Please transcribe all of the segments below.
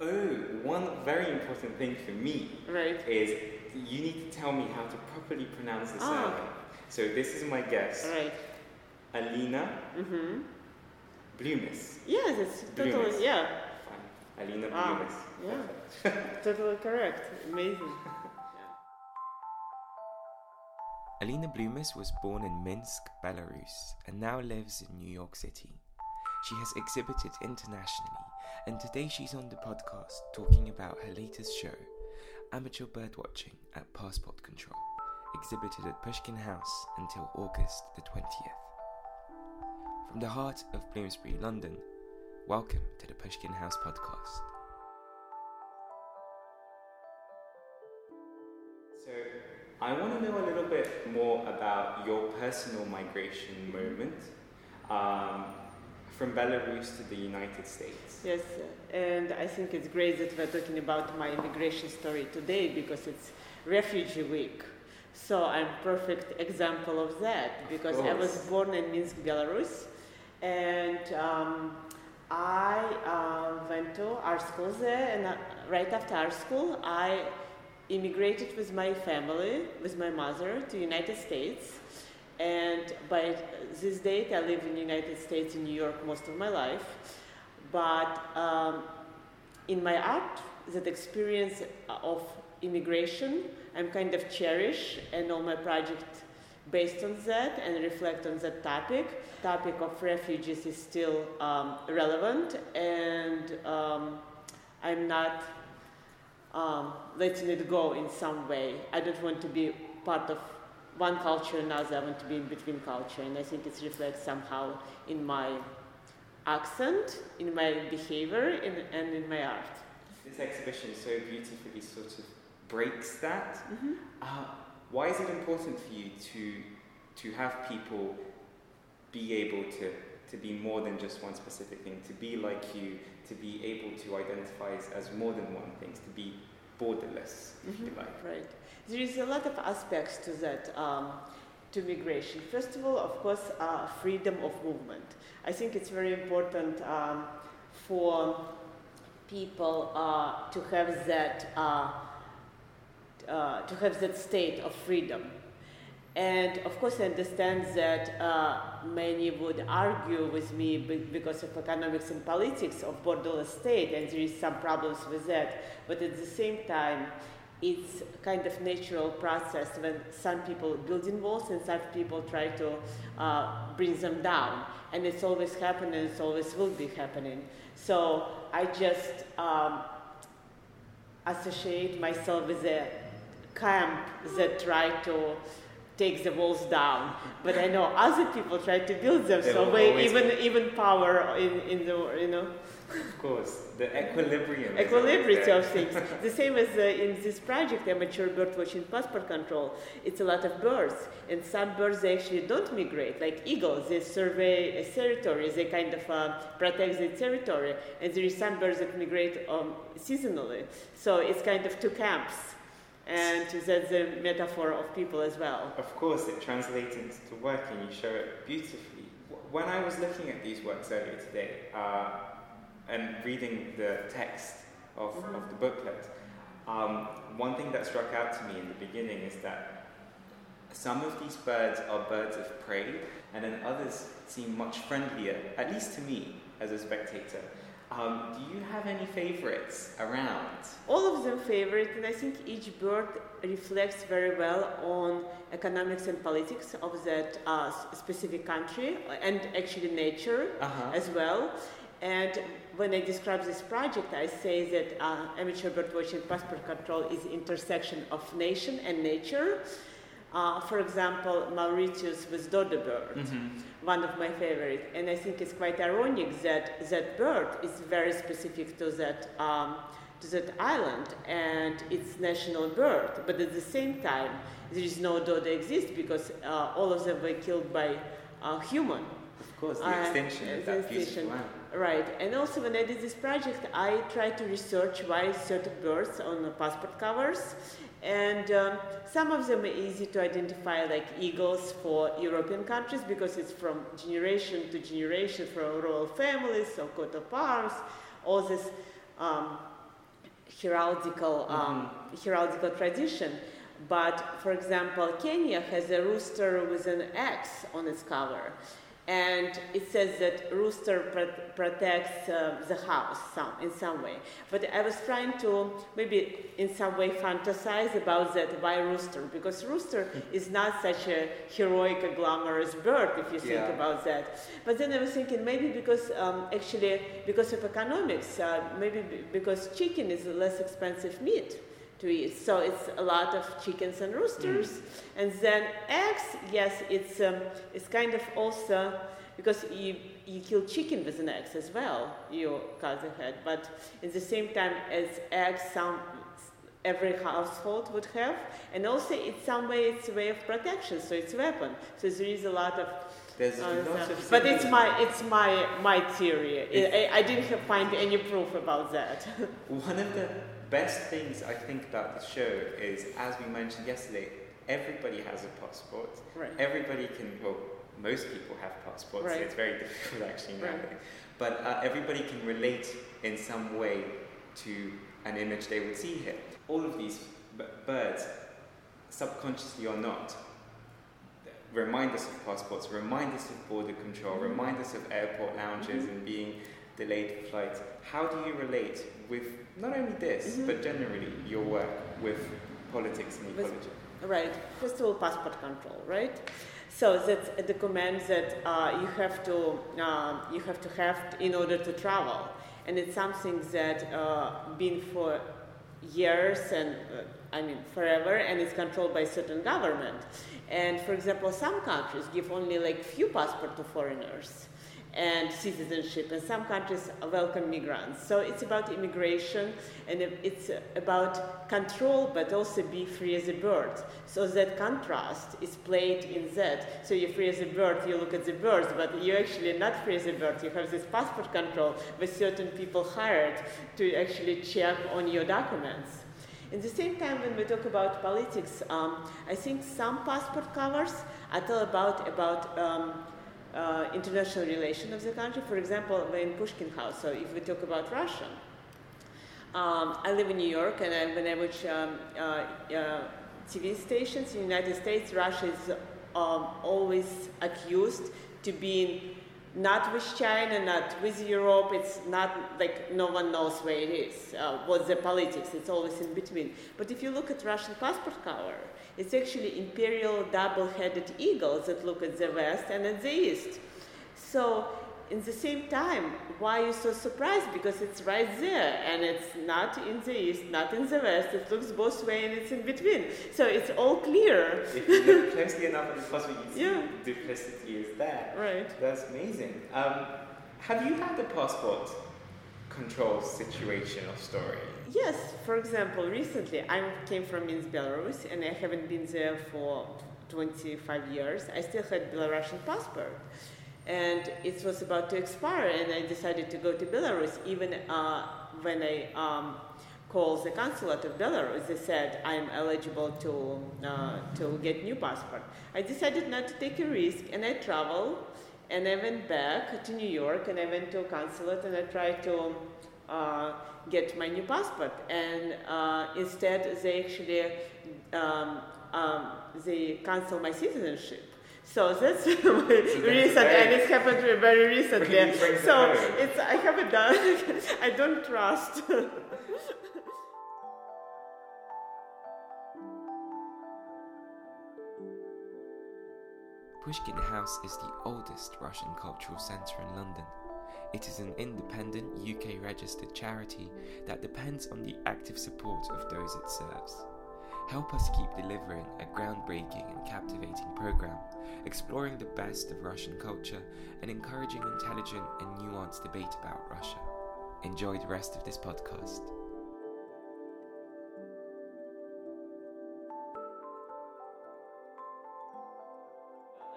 Oh, one very important thing for me Right. is you need to tell me how to properly pronounce the Ah. surname. So this is my guess. Right. Alina Mm-hmm. Bliumis. Yes, it's totally yeah, Fine. Alina Ah, Bliumis. yeah. Totally correct. Amazing. Alina Bliumis was born in Minsk, Belarus, and now lives in New York City. She has exhibited internationally, and today she's on the podcast talking about her latest show, Amateur Birdwatching at Passport Control, exhibited at Pushkin House until August the 20th. From the heart of Bloomsbury, London, welcome to the Pushkin House podcast. So I want to know a little bit more about your personal migration moment um, from Belarus to the United States. Yes, and I think it's great that we're talking about my immigration story today because it's Refugee Week. So I'm perfect example of that because I was born in Minsk, Belarus, and um, I uh, went to art school there, and uh, right after art school, I immigrated with my family, with my mother, to the United States. And by this date, I live in the United States, in New York, most of my life. But um, in my art, that experience of immigration, I'm kind of cherish, and all my projects based on that and reflect on that topic. Topic of refugees is still um, relevant, and um, I'm not um, letting it go in some way. I don't want to be part of one culture and another. I want to be in between culture, and I think it reflects somehow in my accent, in my behavior, in, and in my art. This exhibition so beautifully sort of breaks that. Mm-hmm. Uh, why is it important for you to to have people be able to to be more than just one specific thing, to be like you, to be able to identify as, as more than one thing, to be borderless, if you Mhm. like. Right. There is a lot of aspects to that, um, to migration. First of all, of course, uh, freedom of movement. I think it's very important um, for people uh, to have that uh, uh, to have that state of freedom. And of course, I understand that uh, many would argue with me because of economics and politics of borderless state, and there is some problems with that. But at the same time, it's kind of natural process when some people building walls and some people try to uh, bring them down, and it's always happening. it's always will be happening. So I just um, associate myself with a camp that try to take the walls down. But I know other people try to build them, They so will we always even even power in, in the you know Of course, the equilibrium. equilibrium of things. The same as uh, in this project, amateur bird watching passport control. It's a lot of birds, and some birds they actually don't migrate, like eagles. They survey a territory, they kind of uh, protect the territory, and there is some birds that migrate um, seasonally. So it's kind of two camps, and that's a metaphor of people as well. Of course, it translates into work and you show it beautifully. When I was looking at these works earlier today uh, and reading the text of, of the booklet, um, one thing that struck out to me in the beginning is that some of these birds are birds of prey, and then others seem much friendlier, at least to me as a spectator. Um, do you have any favorites around? All of them favorite, and I think each bird reflects very well on economics and politics of that uh, specific country and actually nature Uh-huh. as well. And when I describe this project, I say that uh, amateur bird watching passport control is intersection of nation and nature. Uh, for example, Mauritius with dodo bird, one of my favorite, and I think it's quite ironic that that bird is very specific to that um, to that island and it's national bird. But at the same time, there is no dodo exist because uh, all of them were killed by uh, human. Of course, the Uh, extinction that extinction. Right, and also when I did this project, I tried to research why certain birds on the passport covers, and um, some of them are easy to identify, like eagles for European countries, because it's from generation to generation from royal families, or coat of arms, all this um, heraldical um, heraldical tradition. But for example, Kenya has a rooster with an X on its cover, and it says that rooster pro- protects uh, the house some, in some way. But I was trying to maybe in some way fantasize about that why rooster because rooster is not such a heroic, glamorous bird if you think Yeah. about that. But then I was thinking maybe because um, actually because of economics, uh, maybe b- because chicken is a less expensive meat to eat. So it's a lot of chickens and roosters. And then eggs, yes, it's, um, it's kind of also because you, you kill chicken with an axe as well, you cut the head. But at the same time as eggs, some every household would have, and also it's some way it's a way of protection, so it's a weapon. So there is a lot of There's uh, a lot of but it's my it's my my theory. I, I didn't find any proof about that. One of the best things I think about the show is, as we mentioned yesterday, everybody has a passport. right. Everybody can, well, most people have passports. Right. It's very difficult actually Right. nowadays. But uh, everybody can relate in some way to an image they would see here. All of these b- birds, subconsciously or not, remind us of passports, remind us of border control, remind us of airport lounges and being delayed flights. How do you relate with not only this, Mhm. but generally your work with politics and ecology? Right. First of all, passport control, right? So that's a document that uh, you have to um, you have to have in order to travel, and it's something that uh, been for years and uh, I mean forever, and it's controlled by certain government. And for example, some countries give only like few passport to foreigners and citizenship, and some countries welcome migrants. So it's about immigration and it's about control, but also be free as a bird. So that contrast is played in that. So you're free as a bird, you look at the birds, but you're actually not free as a bird. You have this passport control with certain people hired to actually check on your documents. At the same time, when we talk about politics, um, I think some passport covers are tell about about um, uh, international relation of the country. For example, in Pushkin House. So if we talk about Russia, um, I live in New York, and I, when I watch um, uh, uh, TV stations in the United States, Russia is um, always accused to being not with China, not with Europe. It's not like no one knows where it is. Uh, what's the politics? It's always in between. But if you look at Russian passport cover, it's actually imperial double-headed eagles that look at the west and at the east. So, in the same time, why are you so surprised? Because it's right there, and it's not in the east, not in the west. It looks both way, and it's in between. So it's all clear, If you look closely enough at the puzzle, you see Yeah. the duplicity is there. right? That's amazing. Um, have you had a passport control situation or story? Yes. For example, recently I came from Minsk, Belarus, and I haven't been there for 25 years. I still had Belarusian passport, and it was about to expire, and I decided to go to Belarus. Even uh, when I um, called the consulate of Belarus, they said I'm eligible to uh, to get new passport. I decided not to take a risk, and I traveled, and I went back to New York, and I went to a consulate, and I tried to. Uh, get my new passport and uh, instead they actually um, um, they cancel my citizenship so that's recent and it's happened very recently. Brings- brings it so it's i haven't done i don't trust. Pushkin House is the oldest Russian cultural centre in London. It is an independent UK registered charity that depends on the active support of those it serves. Help us keep delivering a groundbreaking and captivating programme, exploring the best of Russian culture and encouraging intelligent and nuanced debate about Russia. Enjoy the rest of this podcast.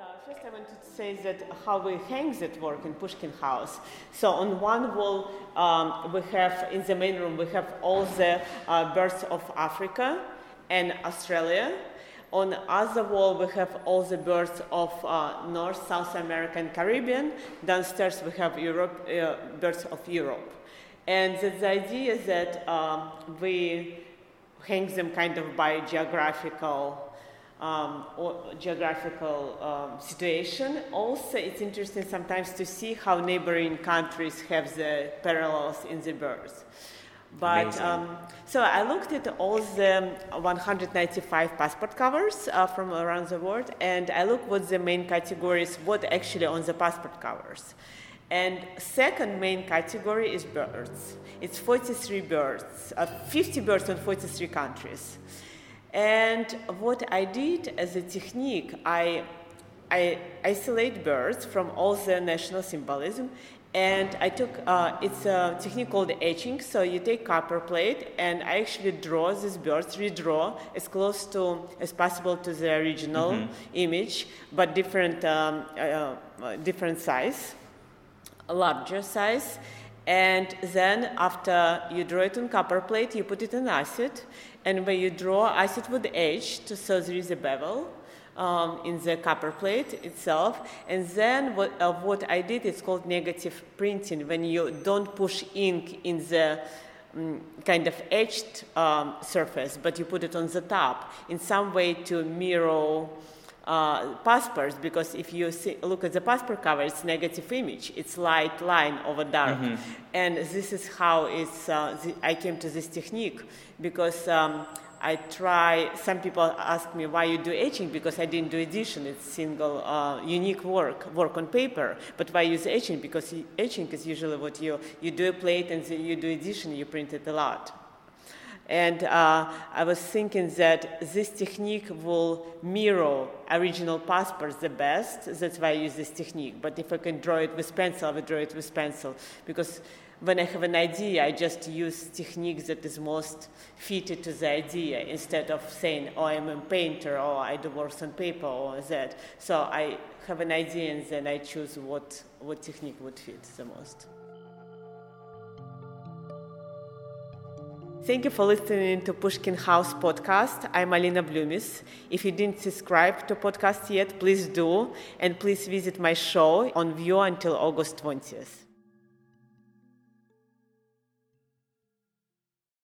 Uh, First, I wanted to say that how we hang that work in Pushkin House. So on one wall, um, we have in the main room we have all the uh, birds of Africa and Australia. On the other wall, we have all the birds of uh, North, South America, and Caribbean. Downstairs, we have Europe, uh, birds of Europe. And the, the idea is that um, we hang them kind of by geographical um, or geographical um, situation. Also, it's interesting sometimes to see how neighboring countries have the parallels in the birds. But um, so I looked at all the 195 passport covers uh, from around the world, and I looked what the main categories, what actually on the passport covers. And second main category is birds. It's 43 birds, uh, 50 birds in 43 countries. And what I did as a technique, I, I isolate birds from all the national symbolism and I took uh, it's a technique called etching. So you take copper plate and I actually draw these birds, redraw as close to as possible to the original mm-hmm. image, but different um, uh, uh, different size, a larger size. And then after you draw it on copper plate, you put it in acid, and when you draw acid with edge, to, so there is a bevel um, in the copper plate itself. And then what, uh, what I did is called negative printing, when you don't push ink in the um, kind of etched um, surface, but you put it on the top in some way to mirror uh, passports because if you see, look at the passport cover, it's negative image. It's light line over dark, mm-hmm. and this is how it's. Uh, the, I came to this technique because um, I try. Some people ask me why you do etching because I didn't do edition. It's single, uh, unique work, work on paper. But why use etching? Because etching is usually what you you do a plate and you do edition. You print it a lot. And uh, I was thinking that this technique will mirror original passports the best. That's why I use this technique. But if I can draw it with pencil, I will draw it with pencil. Because when I have an idea, I just use technique that is most fitted to the idea instead of saying, oh, I'm a painter or I do work on paper or that. So I have an idea and then I choose what, what technique would fit the most. Thank you for listening to Pushkin House podcast. I'm Alina Bliumis. If you didn't subscribe to podcast yet, please do, and please visit my show on View until August 20th.